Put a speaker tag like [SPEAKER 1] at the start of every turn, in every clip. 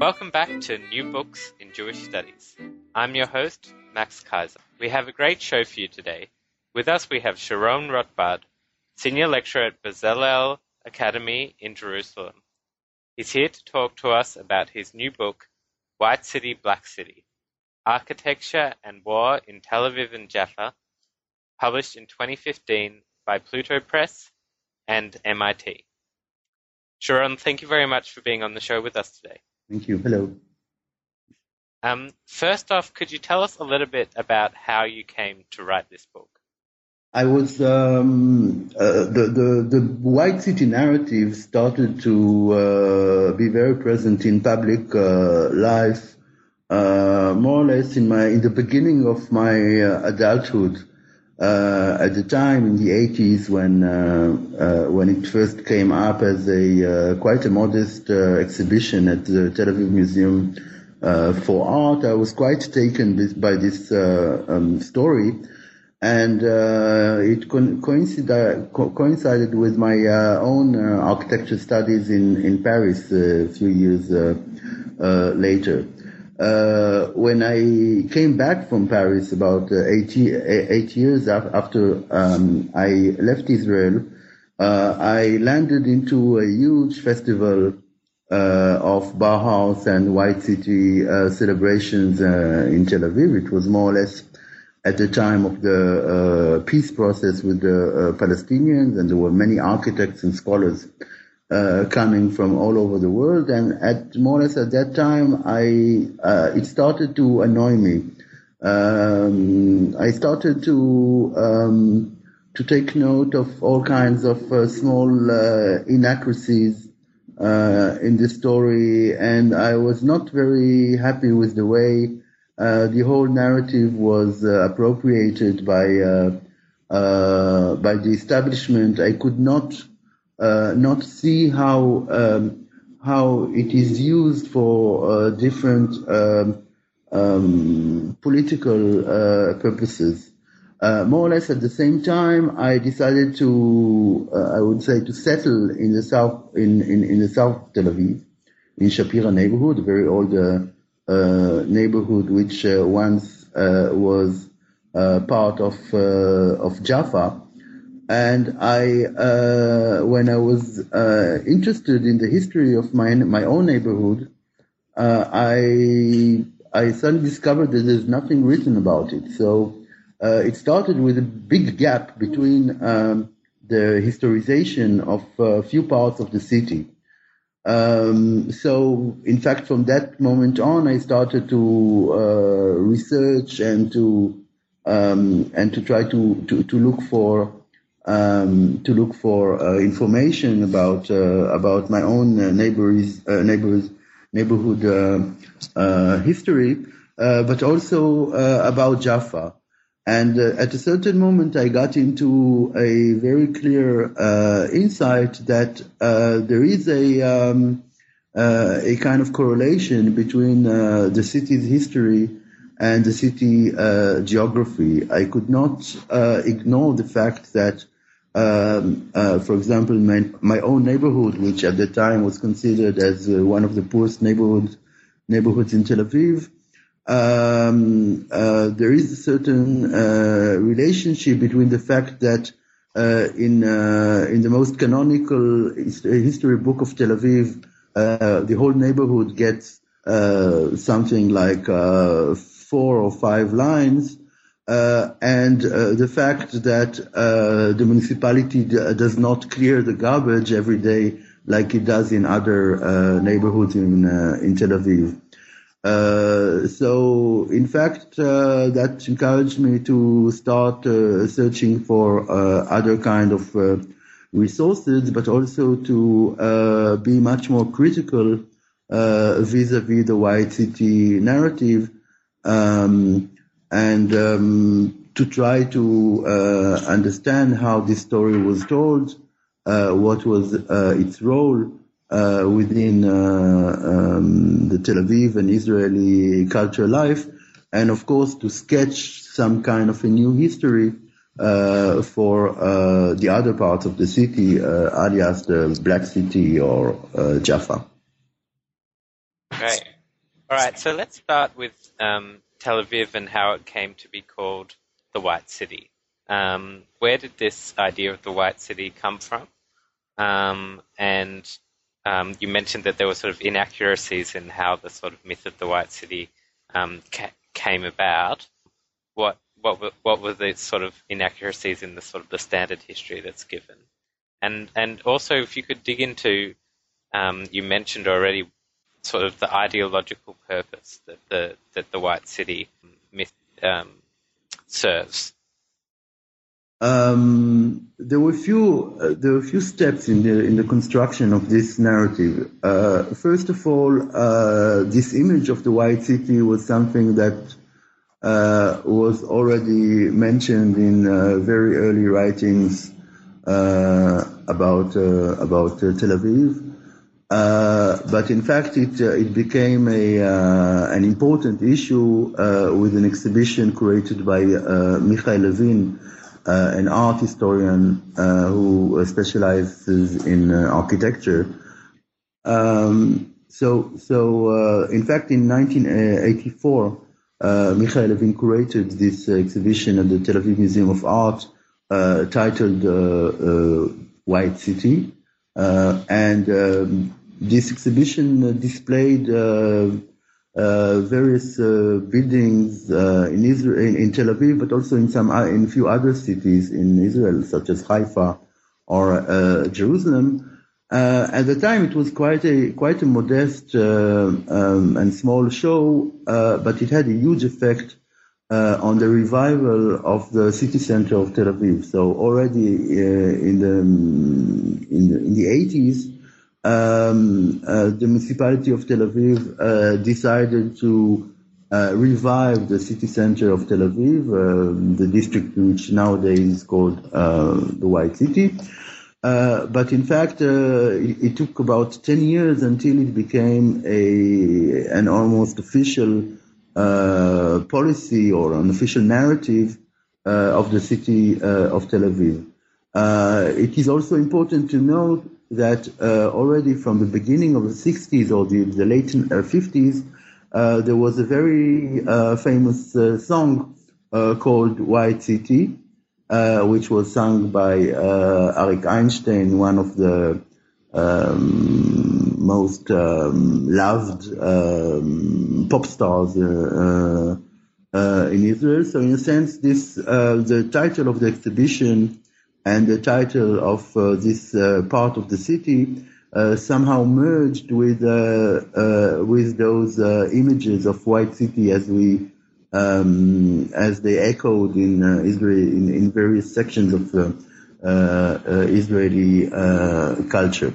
[SPEAKER 1] Welcome back to New Books in Jewish Studies. I'm your host, Max Kaiser. We have a great show for you today. With us we have Sharon Rotbard, Senior Lecturer at Bezalel Academy in Jerusalem. He's here to talk to us about his new book, White City, Black City, Architecture and War in Tel Aviv and Jaffa, published in 2015 by Pluto Press and MIT. Sharon, thank you very much for being on the show with us today.
[SPEAKER 2] Thank you. Hello.
[SPEAKER 1] Um, first off, could you tell us a little bit about how you came to write this book?
[SPEAKER 2] I was um, uh, the, the the white city narrative started to uh, be very present in public uh, life, uh, more or less in my in the beginning of my uh, adulthood. Uh, at the time in the 80s when when it first came up as a quite a modest exhibition at the Tel Aviv Museum for Art, I was quite taken by this um, story and uh, it co- coincided, co- coincided with my uh, own uh, architecture studies in, in Paris a few years later. When I came back from Paris about eight, eight years after um, I left Israel, I landed into a huge festival uh, of Bauhaus and White City uh, celebrations uh, in Tel Aviv. It was more or less at the time of the uh, peace process with the uh, Palestinians, and there were many architects and scholars uh, coming from all over the world. And at more or less at that time, I uh, it started to annoy me. Um, I started to um, to take note of all kinds of uh, small uh, inaccuracies in the story, and I was not very happy with the way. Uh, the whole narrative was uh, appropriated by uh, uh by the establishment. I could not uh, not see how um, how it is used for different um, um, political purposes. more or less at the same time, I decided to I would say to settle in the south in, in, in the south Tel Aviv in Shapira neighborhood, a very old uh, neighborhood which uh, once uh, was part of of Jaffa. And I, when I was interested in the history of my my own neighborhood, I I suddenly discovered that there's nothing written about it. So uh, it started with a big gap between um, the historization of a few parts of the city. Um, so, in fact, from that moment on, I started to uh, research and to um, and to try to to, to look for um, to look for uh, information about uh, about my own uh, neighbors uh, neighbors neighborhood uh, history, but also about Jaffa. And uh, at a certain moment, I got into a very clear uh, insight that uh, there is a um, uh, a kind of correlation between uh, the city's history and the city uh, geography. I could not ignore the fact that, um, for example, my, my, own neighborhood, which at the time was considered as one of the poorest neighborhoods neighborhoods in Tel Aviv, um, uh, there is a certain uh, relationship between the fact that uh, in uh, in the most canonical history book of Tel Aviv, uh, the whole neighborhood gets uh, something like uh, four or five lines. Uh, and uh, the fact that uh, the municipality d- does not clear the garbage every day like it does in other neighborhoods in in Tel Aviv. Uh, so, in fact, uh, that encouraged me to start uh, searching for other kind of resources, but also to be much more critical vis-a-vis the white city narrative, um, and um, to try to understand how this story was told, what was its role, uh, within uh, um, the Tel Aviv and Israeli cultural life, and of course to sketch some kind of a new history uh, for uh, the other parts of the city, uh, alias the Black City or uh, Jaffa.
[SPEAKER 1] Great. All right, so let's start with um, Tel Aviv and how it came to be called the White City. Um, where did this idea of the White City come from? Um, and um, you mentioned that there were sort of inaccuracies in how the sort of myth of the White City um, ca- came about. What what were, what were the sort of inaccuracies in the sort of the standard history that's given? And and also, if you could dig into, um, you mentioned already, sort of the ideological purpose that the that the White City myth um, serves.
[SPEAKER 2] Um, there were few uh, there were a few steps in the in the construction of this narrative. Uh, first of all, uh, this image of the white city was something that uh, was already mentioned in uh, very early writings uh, about about Tel Aviv. But in fact, it it became a an important issue with an exhibition created by Michael Levin uh, an art historian uh, who specializes in uh, architecture. Um, so, so in fact, in 1984, uh, Michael Levin curated this exhibition at the Tel Aviv Museum of Art titled White City. and um, this exhibition displayed uh, various uh, buildings uh, in Israel, in, in, Tel Aviv, but also in some in a few other cities in Israel, such as Haifa or Jerusalem. at the time, it was quite a quite a modest um, and small show, but it had a huge effect uh, on the revival of the city center of Tel Aviv. So already uh, in the in the, in the 80s, um, uh, the municipality of Tel Aviv uh, decided to uh, revive the city center of Tel Aviv, um, the district which nowadays is called uh, the White City. Uh, but in fact, uh, it, it, took about 10 years until it became a an almost official policy or an official narrative of the city of Tel Aviv. it is also important to note that uh, already from the beginning of the 60s or the, the late 50s, uh, uh, there was a very uh, famous uh, song uh, called White City, which was sung by Arik Einstein, one of the um, most um, loved um, pop stars in Israel. So, in a sense, this the title of the exhibition and the title of uh, this uh, part of the city uh, somehow merged with with those images of white city as we um, as they echoed in Israel in, in, various sections of Israeli culture.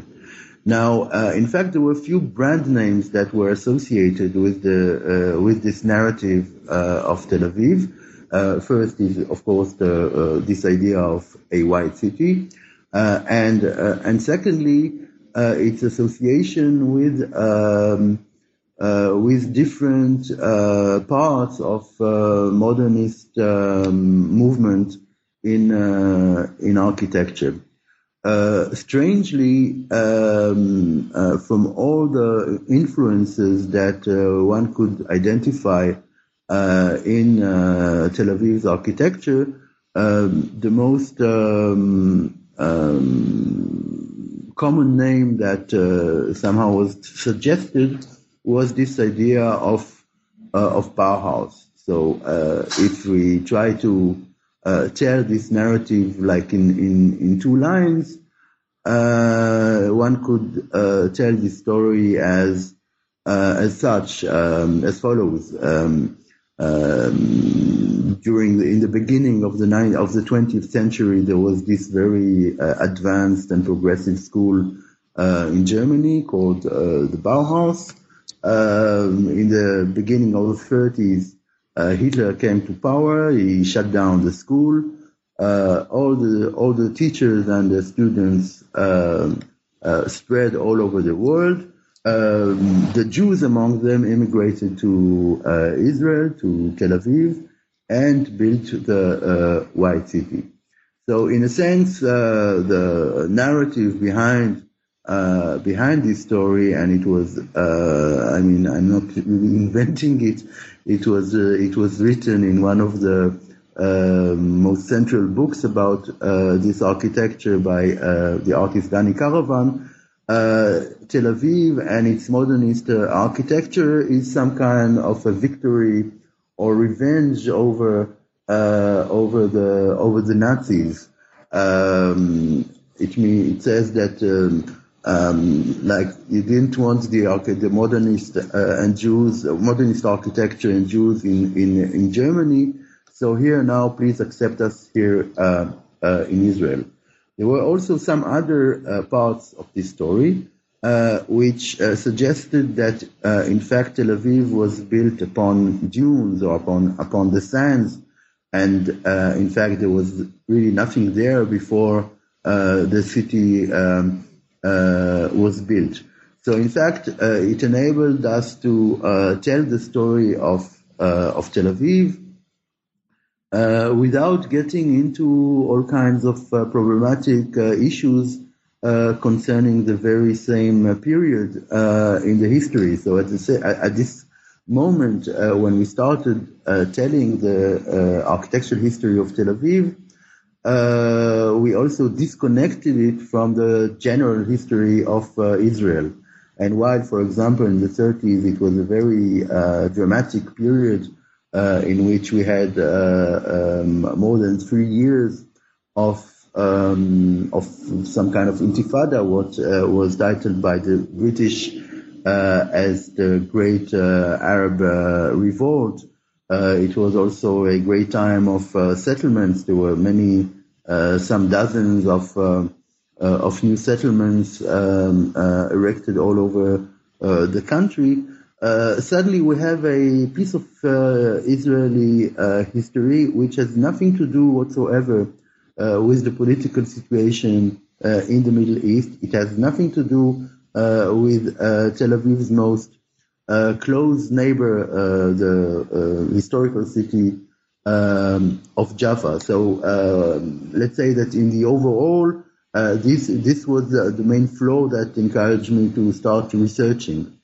[SPEAKER 2] Now, uh, in fact, there were a few brand names that were associated with the uh, with this narrative uh, of Tel Aviv. Uh, first is, of course, the, uh, this idea of a white city, uh, and uh, and secondly, its association with um, with different parts of modernist um, movement in in architecture. Uh, strangely, um, uh, from all the influences that uh, one could identify in uh, Tel Aviv's architecture, um, the most um, um, common name that uh, somehow was suggested was this idea of of Bauhaus. So if we try to tell this narrative like in, in, in two lines, uh, one could uh, tell the story as uh, as such um, as follows. Um, um, during the, in the beginning of the of the 20th century, there was this very uh, advanced and progressive school uh, in Germany called uh, the Bauhaus. Um, in the beginning of the 30s, Hitler came to power. He shut down the school uh, all the all the teachers and the students um, uh, spread all over the world. Um, the Jews among them immigrated to uh, Israel, to Tel Aviv, and built the uh, White City. So, in a sense, uh, the narrative behind uh, behind this story, and it was, I mean, I'm not inventing it. It was it was written in one of the uh, most central books about uh, this architecture by uh, the artist Dani Karavan, Tel Aviv and its modernist architecture is some kind of a victory or revenge over over the over the Nazis. Um, it mean, it says that um, um, like you didn't want the the modernist uh, and Jews modernist architecture and Jews in in in Germany, so here now, please accept us here uh, uh, in Israel. There were also some other uh, parts of this story uh, which uh, suggested that, uh, in fact, Tel Aviv was built upon dunes or upon upon the sands, and in fact, there was really nothing there before the city um, was built. So, in fact, it enabled us to tell the story of of Tel Aviv uh, without getting into all kinds of uh, problematic uh, issues uh, concerning the very same uh, period uh, in the history. So at, the, at this moment, when we started telling the architectural history of Tel Aviv, we also disconnected it from the general history of Israel. And while, for example, in the 30s, it was a very dramatic period uh, in which we had uh, um, more than three years of um, of some kind of intifada, what uh, was titled by the British as the Great Arab Revolt. it was also a great time of settlements. There were many, some dozens of of new settlements um, erected all over the country. Uh, suddenly we have a piece of uh, Israeli uh, history which has nothing to do whatsoever uh, with the political situation uh, in the Middle East. It has nothing to do with Tel Aviv's most close neighbor, the historical city um, of Jaffa. So um, let's say that in the overall, this this was the main flow that encouraged me to start researching.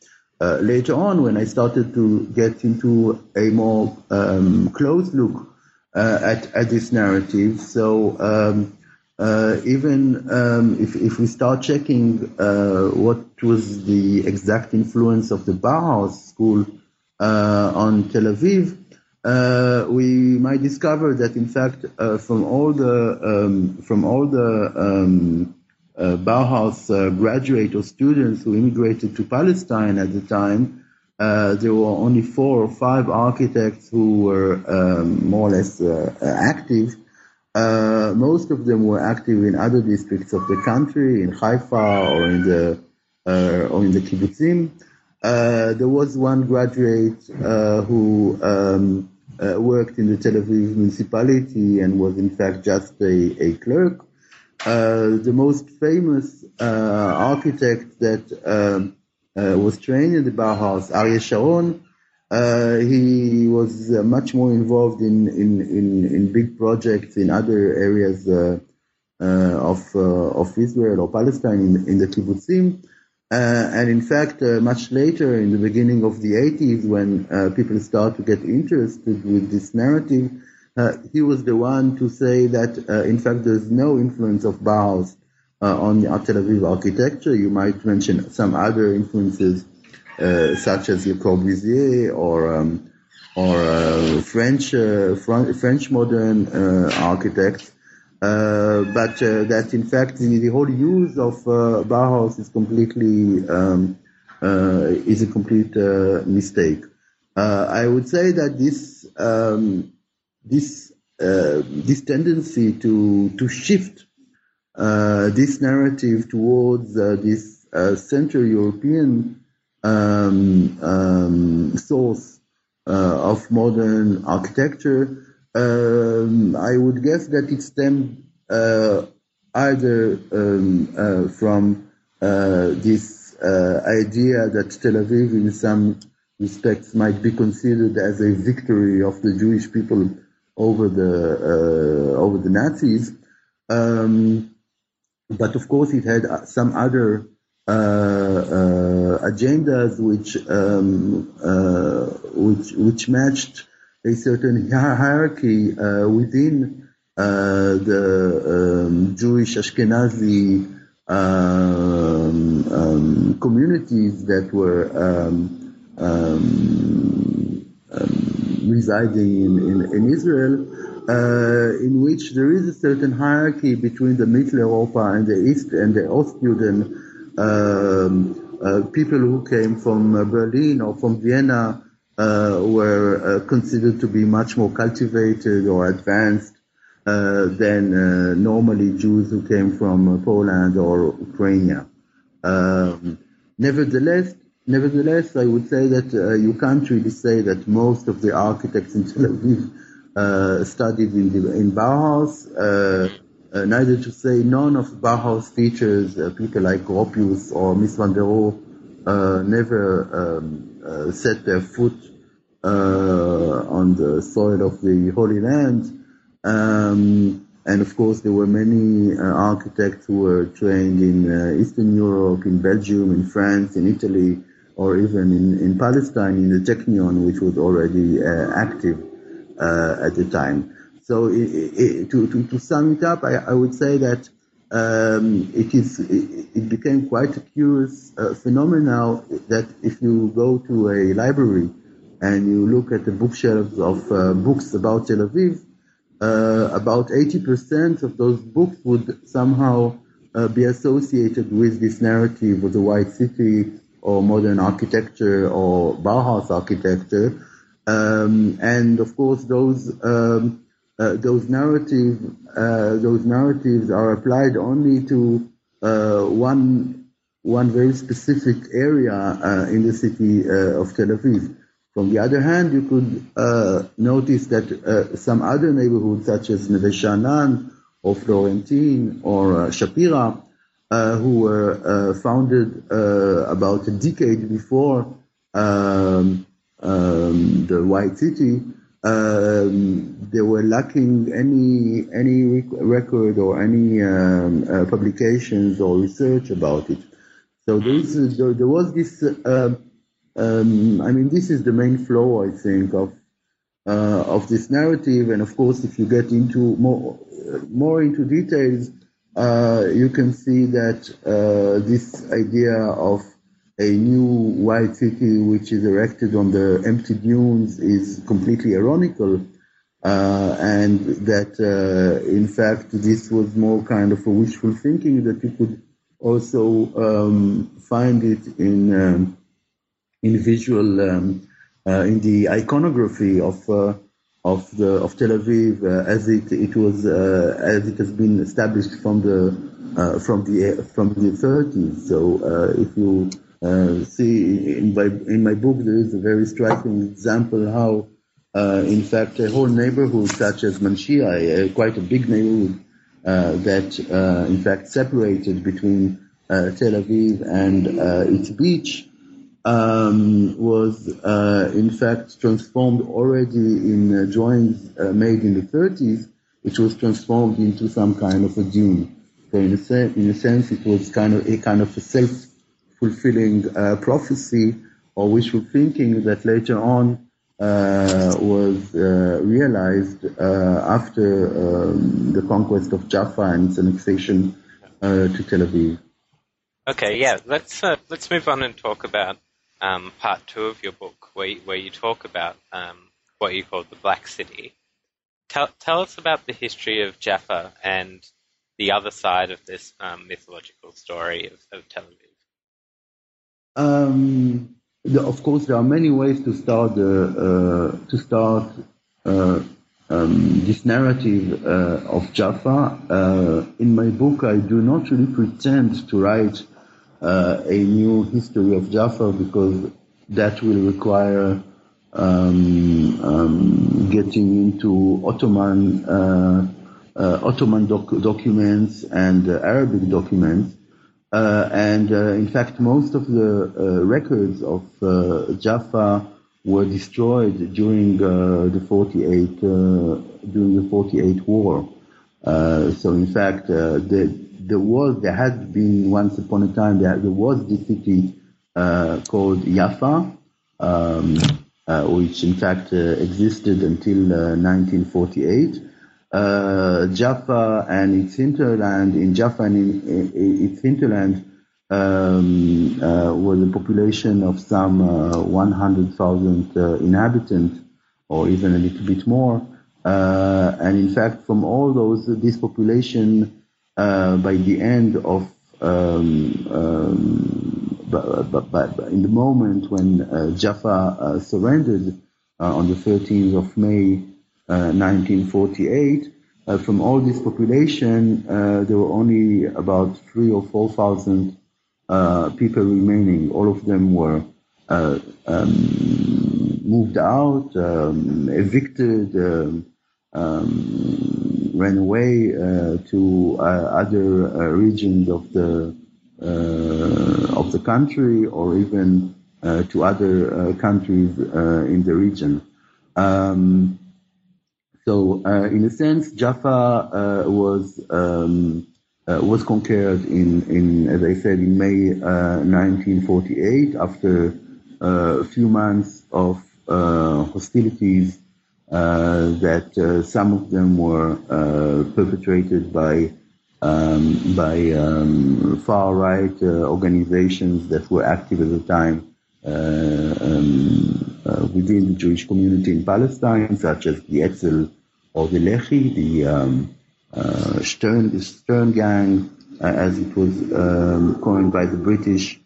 [SPEAKER 2] Uh, later on, when I started to get into a more um, close look uh, at, at this narrative, so um, uh, even um, if, if we start checking uh, what was the exact influence of the Bauhaus school uh, on Tel Aviv, uh, we might discover that in fact from all the um, from all the um, uh, Bauhaus uh, graduate or students who immigrated to Palestine at the time, uh, there were only four or five architects who were um, more or less uh, active. Uh, most of them were active in other districts of the country, in Haifa or in the uh, or in the kibbutzim. there was one graduate who um, worked in the Tel Aviv municipality and was in fact just a, a clerk. Uh, the most famous uh, architect that um, uh, was trained in the Bauhaus, Aryeh Sharon, he was much more involved in, in, in, in, big projects in other areas of of Israel or Palestine in, in the kibbutzim. Uh, and in fact, uh, much later, in the beginning of the 80s, when uh, people start to get interested with this narrative, uh, he was the one to say that, uh, in fact, there's no influence of Bauhaus uh, on Tel Aviv architecture. You might mention some other influences, uh, such as Le Corbusier or um, or uh, French uh, French modern uh, architects. but that in fact the, the whole use of Bauhaus is completely um, is a complete mistake. I would say that this um, this this tendency to to shift uh, this narrative towards uh, this uh, Central European um, um, source of modern architecture, um, I would guess that it stemmed either um, from this idea that Tel Aviv, in some respects, might be considered as a victory of the Jewish people over the over the Nazis. Um, but of course, it had uh, some other uh, uh, agendas which um, uh, which which matched a certain hierarchy uh, within uh, the um, Jewish Ashkenazi um, um communities that were um, um, residing in, in, in Israel uh, in which there is a certain hierarchy between the Mitteleuropa and the East and the Ostjuden um, uh, people who came from uh, Berlin or from Vienna uh, were uh, considered to be much more cultivated or advanced than normally Jews who came from Poland or Ukraine. Um, nevertheless, nevertheless, I would say that you can't really say that most of the architects in Tel Aviv uh, studied in, the, in Bauhaus. Uh, uh, neither to say none of Bauhaus teachers, people like Gropius or Mies van der Rohe, never um, set their foot on the soil of the Holy Land. Um, and of course, there were many uh, architects who were trained in uh, Eastern Europe, in Belgium, in France, in Italy, or even in, in Palestine, in the Technion, which was already uh, active. Uh, at the time. So it, it, to, to, to, sum it up, I, I would say that um, it is it, it, became quite a curious uh, phenomenon that if you go to a library and you look at the bookshelves of uh, books about Tel Aviv, uh, about 80% of those books would somehow uh, be associated with this narrative of the white city or modern architecture or Bauhaus architecture. Um, and of course, those um, uh, those narrative uh, those narratives are applied only to uh, one one very specific area uh, in the city uh, of Tel Aviv. From the other hand, you could uh, notice that some other neighborhoods, such as Neve Sha'anan or Florentin or Shapira, who were founded about a decade before. Um, um, the White City, um, they were lacking any any record or any um, uh, publications or research about it. So there, is, there, there was this. Uh, um, I mean, this is the main flaw, I think, of uh, of this narrative. And of course, if you get into more more into details, uh, you can see that uh, this idea of a new white city which is erected on the empty dunes is completely ironical. Uh, and that uh, in fact this was more kind of a wishful thinking that you could also um, find it in um, in visual um, uh, in the iconography of uh, of the of Tel Aviv uh, as it it was uh, as it has been established from the from the from the 30s. So if you uh, see, in my, in my book, there is a very striking example how, uh, in fact, a whole neighborhood such as Manshia, uh, quite a big neighborhood, uh, that, uh, in fact, separated between Tel Aviv and its beach, um, was, in fact, transformed already in drawings made in the 30s, which was transformed into some kind of a dune. So in a, se- in a sense, it was kind of a kind of a self fulfilling uh, prophecy or wishful thinking that later on uh, was uh, realized uh, after um, the conquest of Jaffa and its annexation to Tel Aviv.
[SPEAKER 1] Okay, yeah, let's let's move on and talk about um, part two of your book, where you, where you talk about um, what you call the Black City. Tell, tell us about the history of Jaffa and the other side of this um, mythological story of, of Tel Aviv.
[SPEAKER 2] Um, the, of course, there are many ways to start uh, to start uh, um, this narrative uh, of Jaffa. Uh, in my book, I do not really pretend to write a new history of Jaffa because that will require um, um, getting into Ottoman uh, uh, Ottoman doc- documents and uh, Arabic documents. Uh, and uh, in fact, most of the records of Jaffa were destroyed during the 48 during the 48 war. so in fact, the there was, there had been once upon a time, there, there was this city uh, called Jaffa, um, uh, which in fact uh, existed until 1948. Uh, uh, Jaffa and its hinterland, in Jaffa and in, in its hinterland, um, was a population of some 100,000 inhabitants, or even a little bit more. and in fact, from all those, this population uh, by the end of um, um, but, but, but, in the moment when uh, Jaffa uh, surrendered uh, on the 13th of May 1948, uh, uh, from all this population, there were only about three or four thousand people remaining. All of them were um, moved out, um, evicted. Um, um ran away uh, to uh, other uh, regions of the of the country or even to other countries in the region. Um, so, in a sense, Jaffa was um, was conquered in, in, as I said, in May 1948 after a few months of hostilities uh, that uh, some of them were uh, perpetrated by um, by um, far right organizations that were active at the time um, within the Jewish community in Palestine, such as the Etzel or the Lehi, the um, uh, Stern, the Stern Gang, uh, as it was um, coined by the British,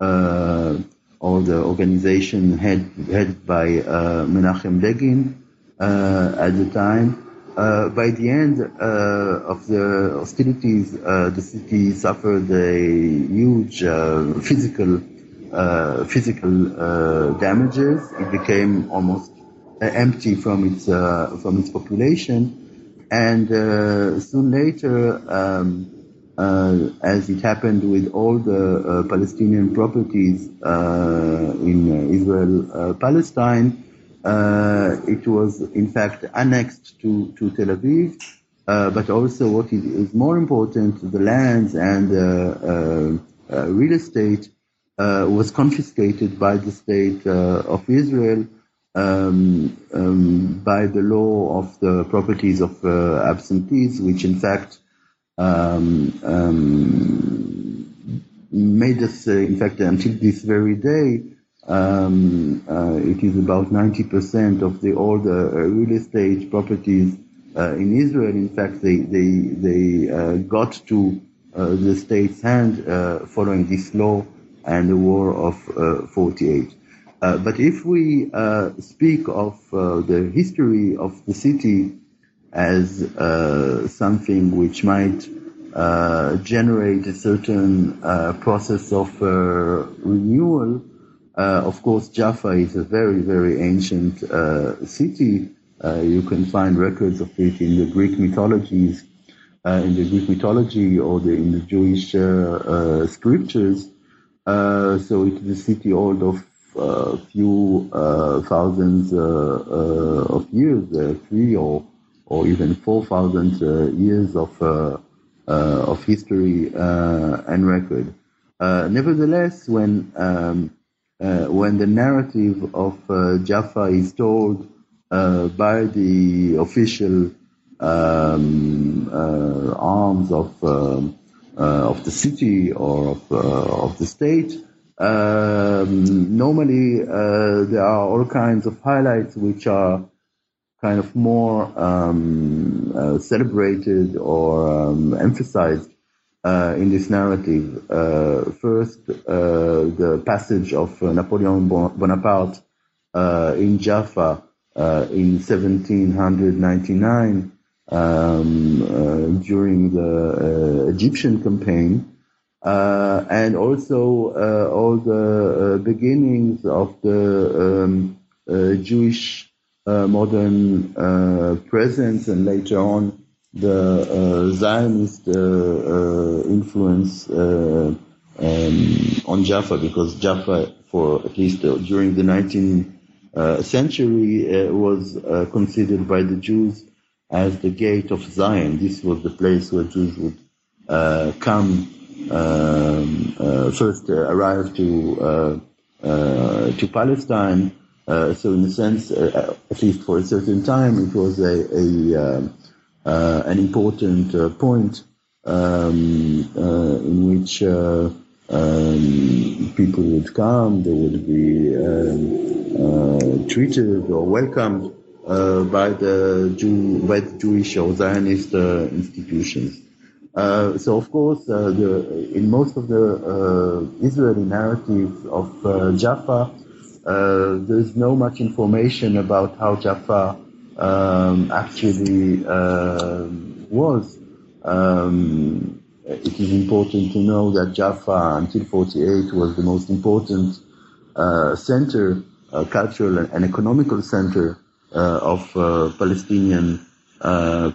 [SPEAKER 2] uh, or the organization head, headed by Menachem Begin, uh, at the time. Uh, by the end uh, of the hostilities, the city suffered a huge physical physical damages. It became almost empty from its from its population, and soon later. Um, uh, as it happened with all the uh, Palestinian properties uh, in Israel Palestine, uh, it was in fact annexed to, to Tel Aviv, uh, but also what is more important, the lands and uh, real estate was confiscated by the state of Israel um, um, by the law of the properties of uh, absentees, which in fact um, um made us, uh, in fact, until this very day, um, uh, it is about 90% of the all the uh, real estate properties uh, in Israel. In fact, they they they uh, got to uh, the state's hand uh, following this law and the war of 48. but if we speak of the history of the city as something which might generate a certain process of renewal, uh, of course, Jaffa is a very, very ancient uh, city. Uh, you can find records of it in the Greek mythologies, uh, in the Greek mythology or the, in the Jewish uh, uh, so it is a city old of a few thousands of years, three or or even four thousand years of of history and record. nevertheless, when um, uh, when the narrative of uh, Jaffa is told uh, by the official um, uh, arms of um, of the city or of, of the state. Um, normally, there are all kinds of highlights which are kind of more um, uh, celebrated or um, emphasized uh, in this narrative. Uh, first, the passage of Napoleon Bonaparte in Jaffa in 1799 um, during the Egyptian campaign. Uh, and also uh, all the uh, beginnings of the um, Jewish uh, modern uh, presence and later on the uh, Zionist influence um, on Jaffa because Jaffa, for at least during the 19th century, was considered by the Jews as the gate of Zion. This was the place where Jews would uh, come um, uh, first uh, arrive to to Palestine uh, so in a sense, uh, at least for a certain time, it was a, a um, uh, an important uh, point um, uh, in which um, people would come, they would be um, treated or welcomed by the Jew, by the Jewish or Zionist institutions. Uh, so of course, uh, the, in most of the uh, Israeli narratives of Jaffa, uh, there's no much information about how Jaffa um, actually uh, was. Um, it is important to know that Jaffa until 48 was the most important uh, center, uh, cultural and economical center uh, of uh, Palestinian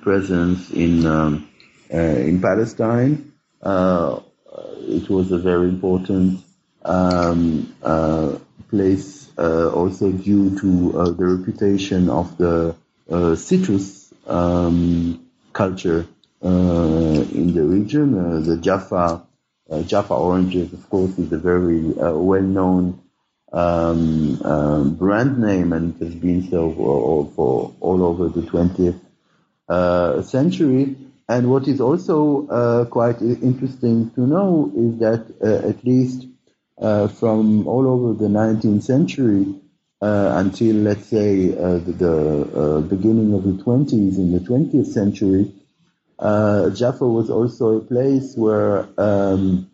[SPEAKER 2] presence in um, in Palestine. it was a very important um, place uh, also due to uh, the reputation of the uh, citrus um, culture in the region. the Jaffa Jaffa oranges, of course, is a very well-known um, um, brand name and has been so for, for all over the 20th uh, century. And what is also uh, quite interesting to know is that uh, at least uh, from all over the 19th century uh, until, let's say, uh, the, the beginning of the 20s in the 20th century, Jaffa was also a place where um,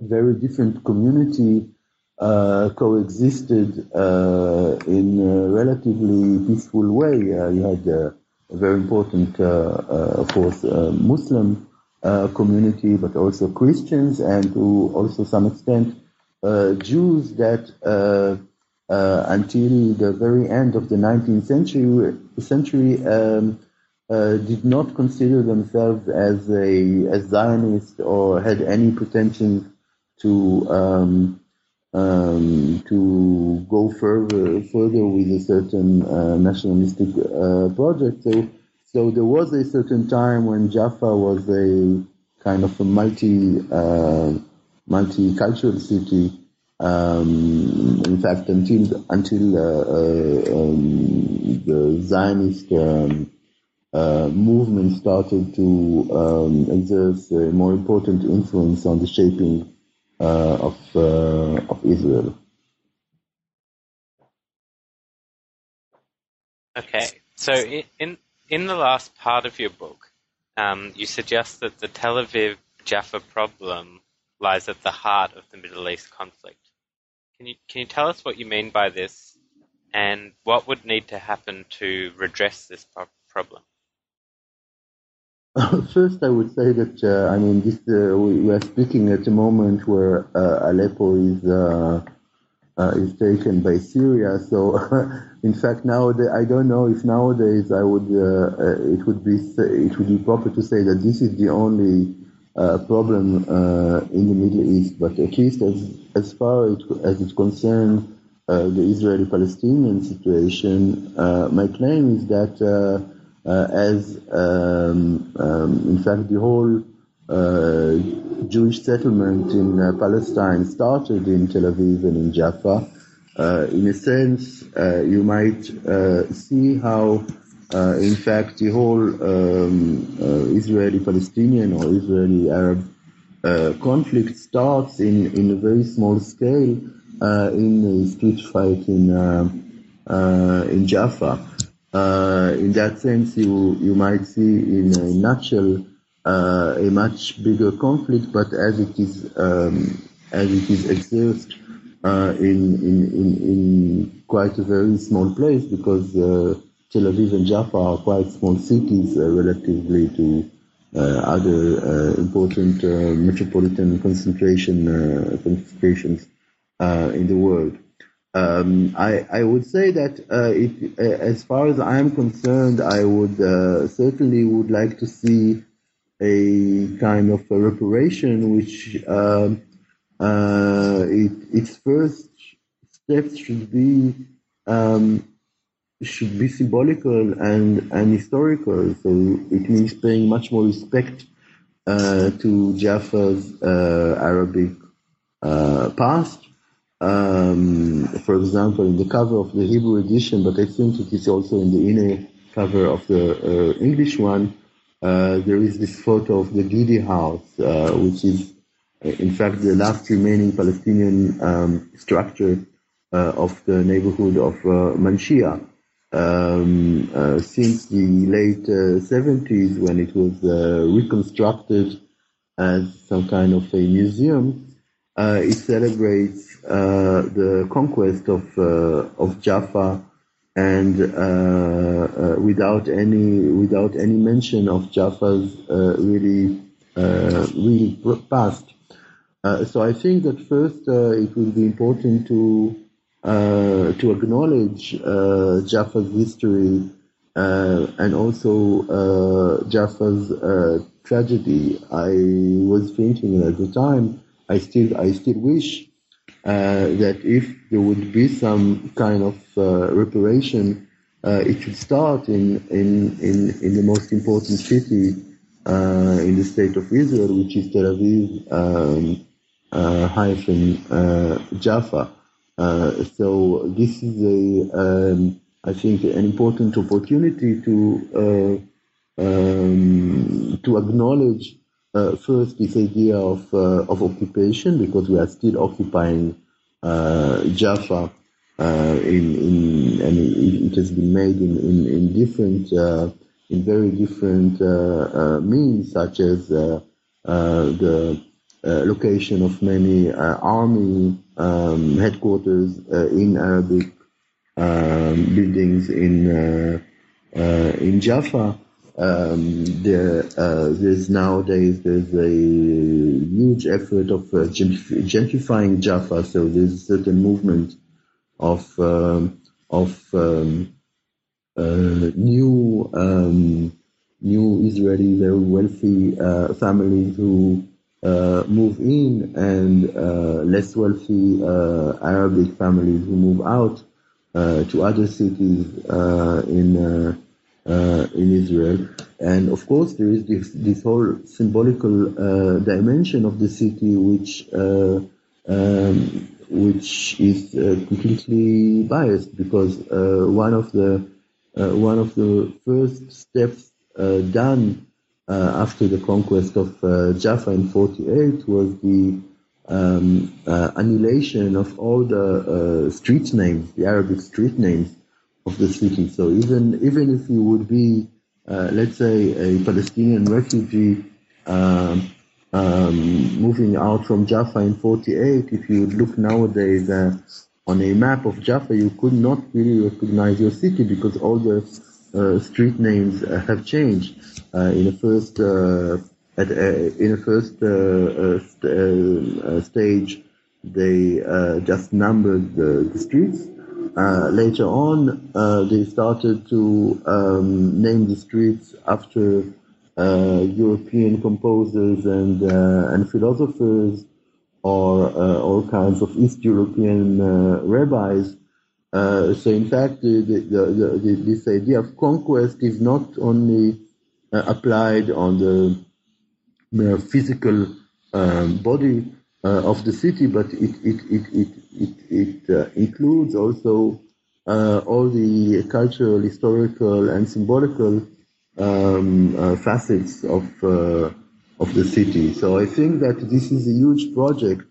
[SPEAKER 2] very different community uh, coexisted in a relatively peaceful way. you had a very important, of course, Muslim community, but also Christians, and to also some extent uh, Jews that uh, uh, until the very end of the 19th century, century um, did not consider themselves as a Zionist or had any pretensions to um, um, to go further further with a certain uh, nationalistic uh, project. So, so there was a certain time when Jaffa was a kind of a multi uh, multicultural city. Um, in fact, until until uh, uh, um, the Zionist um, uh, movement started to um, exert a more important influence on the shaping of uh, of Israel.
[SPEAKER 1] Okay, so in in the last part of your book, um, you suggest that the Tel Aviv Jaffa problem lies at the heart of the Middle East conflict. Can you can you tell us what you mean by this, and what would need to happen to redress this problem?
[SPEAKER 2] First, I would say that uh, I mean this. Uh, we, we, are speaking at a moment where uh, Aleppo is uh, uh, is taken by Syria. So, in fact, nowadays I don't know if nowadays I would uh, it would be it would be proper to say that this is the only problem in the Middle East, but at least as, as far as it concerns uh, the Israeli-Palestinian situation, my claim is that as um, um, in fact the whole Jewish settlement in Palestine started in Tel Aviv and in Jaffa, in a sense you might see how uh, in fact, the whole um, uh, Israeli-Palestinian or Israeli-Arab uh, conflict starts in, in a very small scale uh, in a street fight in uh, uh, in Jaffa. In that sense, you you might see in a nutshell a much bigger conflict, but as it is um, as it is exerted in, in, in in quite a very small place because Tel Aviv and Jaffa are quite small cities relatively to uh, other uh, important uh, metropolitan concentration concentrations in the world. Um, I, I, would say that it, as far as I am concerned, I would certainly would like to see a kind of a reparation which um, uh, it, its first steps should be um, should be symbolical and, and historical. So it means paying much more respect uh, to Jaffa's uh, Arabic uh, past. Um, for example, in the cover of the Hebrew edition, but I think it is also in the inner cover of the uh, English one, uh, there is this photo of the Gidi house, uh, which is in fact the last remaining Palestinian um, structure of the neighborhood of Manshia um, uh, since the late uh, 70s when it was uh, reconstructed as some kind of a museum. Uh, it celebrates uh, the conquest of uh, of Jaffa, and without any without any mention of Jaffa's really really past. so I think that first it will be important to uh, to acknowledge uh, Jaffa's history uh, and also Jaffa's tragedy. I was thinking at the time, I still, I still wish that if there would be some kind of reparation, it should start in, in, in, in the most important city uh, in the state of Israel, which is Tel Aviv um, uh, hyphen uh, Jaffa. Uh, so this is a, um, I think, an important opportunity to uh, um, to acknowledge uh, first this idea of of occupation because we are still occupying Jaffa. Uh, in, in and it, has been made in, in, in different uh, in very different uh, means such as the location of many army um, headquarters uh, in Arabic um, buildings in uh, uh, in Jaffa. Um, there, there's nowadays there's a huge effort of gentrifying Jaffa, so there's a certain movement of um, of um, uh, new um, new Israeli very wealthy uh, families who uh, move in and uh, less wealthy uh, Arabic families who move out to other cities in in Israel. And of course, there is this, this whole symbolical dimension of the city, which um, which is uh, completely biased because uh, one of the uh, one of the first steps done uh, after the conquest of uh, Jaffa in 48 was the um, uh, annihilation of all the street names, the Arabic street names of the city. So even even if you would be, let's say, a Palestinian refugee. Um, um, moving out from Jaffa in 48, if you look nowadays uh, on a map of Jaffa, you could not really recognize your city because all the uh, street names uh, have changed. Uh, in the first at, in the first st- stage, they just numbered the, the streets. Later on, they started to um, name the streets after European composers and and philosophers or uh, all kinds of East European uh, rabbis. Uh, so in fact, the, the, the, this idea of conquest is not only uh, applied on the mere physical um, body uh, of the city, but it it it it it, it uh, includes also uh, all the cultural, historical, and symbolical um, facets of of the city. So I think that this is a huge project.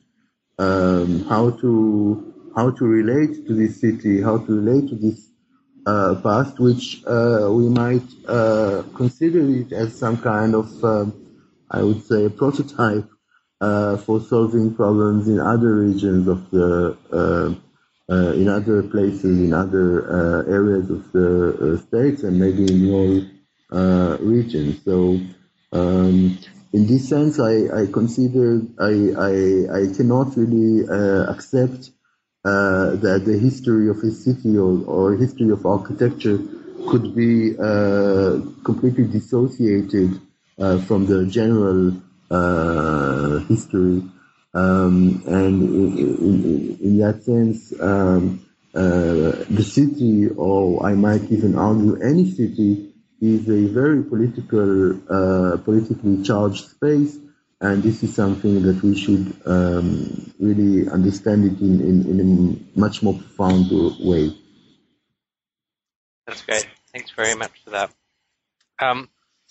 [SPEAKER 2] Um, how to how to relate to this city, how to relate to this uh, past, which uh, we might uh, consider it as some kind of, um, I would say, a prototype uh, for solving problems in other regions of the, uh, uh, in other places, in other areas of the states, and maybe in more regions. So. Um, in this sense, I, I consider I, I, I cannot really accept uh, that the history of a city or, or history of architecture could be uh, completely dissociated uh, from the general uh, history. Um, and in, in, in, that sense, um, uh, the city, or I might even argue any city, is a very political, uh, politically charged space, and this is something that we should um, really understand it in, in, in, a much more profound way.
[SPEAKER 1] That's great. Thanks very much for that.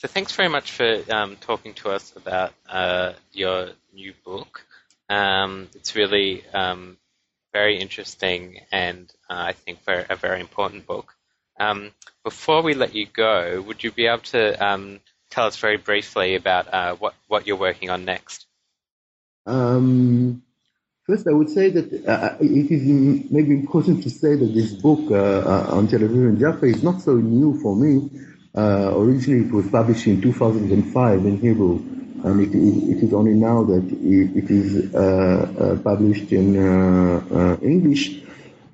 [SPEAKER 1] Um, so thanks very much for um, talking to us about uh, your new book. Um, it's really um, very interesting and uh, I think very, a very important book. Um, before we let you go, would you be able to tell us very briefly about uh, what, what you're working on next?
[SPEAKER 2] Um, first, I would say that uh, it is maybe important to say that this book uh, uh on Tel Aviv Jaffa is not so new for me. Uh, originally, it was published in 2005 in Hebrew, and it, it, it is only now that it, it is uh, published in English.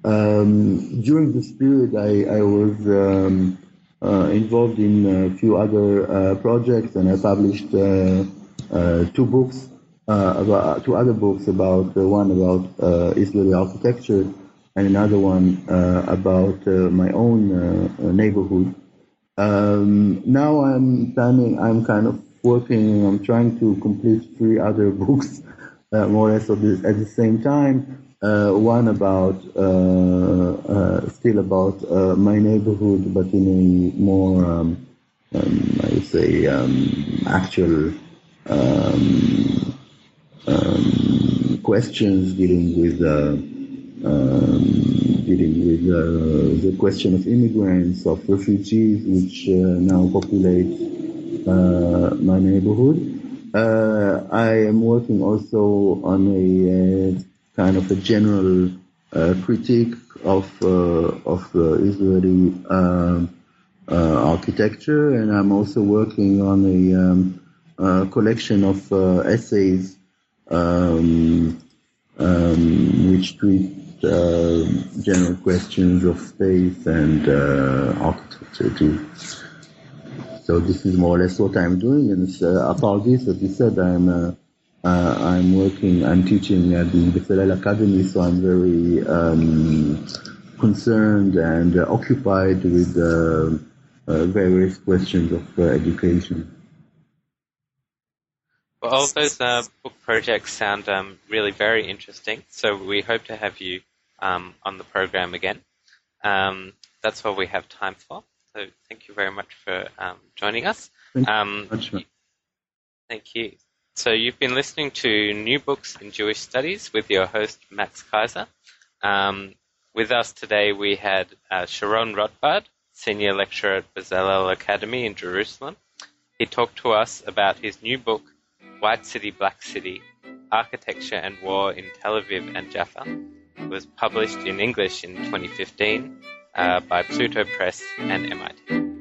[SPEAKER 2] Um, during this period, I, I was um, uh, involved in a few other uh, projects, and I published uh, two books, about two other books about one about Israeli architecture and another one about my own neighborhood. Um, now I'm planning. I'm kind of working. I'm trying to complete three other books, uh, more or less at the, same time uh, one about uh, uh, still about uh, my neighborhood, but in a more um, um, I would say um, actual um, um, questions dealing with um, dealing with the question of immigrants, of refugees, which uh, now populate uh, my neighborhood. I am working also on a kind of a general uh, critique of uh, of Israeli um, uh, architecture, and I'm also working on a um, collection of essays um, um, which treat uh, general questions of space and uh, architecture too. So this is more or less what I'm doing, and uh, apart as you said, I'm uh, I'm working, I'm teaching at the Bezalel Academy, so I'm very um, concerned and uh, occupied with uh, uh various questions of uh, education.
[SPEAKER 1] Well, all those uh, book projects sound um, really very interesting, so we hope to have you um, on the program again. Um, that's all we have time for. So thank you very much for um, joining us.
[SPEAKER 2] Thank you. Um,
[SPEAKER 1] thank you. So you've been listening to New Books in Jewish Studies with your host Max Kaiser. Um, with us today we had uh, Sharon Rotbard, Senior Lecturer at Bezalel Academy in Jerusalem. He talked to us about his new book, White City, Black City, Architecture and War in Tel Aviv and Jaffa. Was published in English in 2015 uh, by Pluto Press and MIT.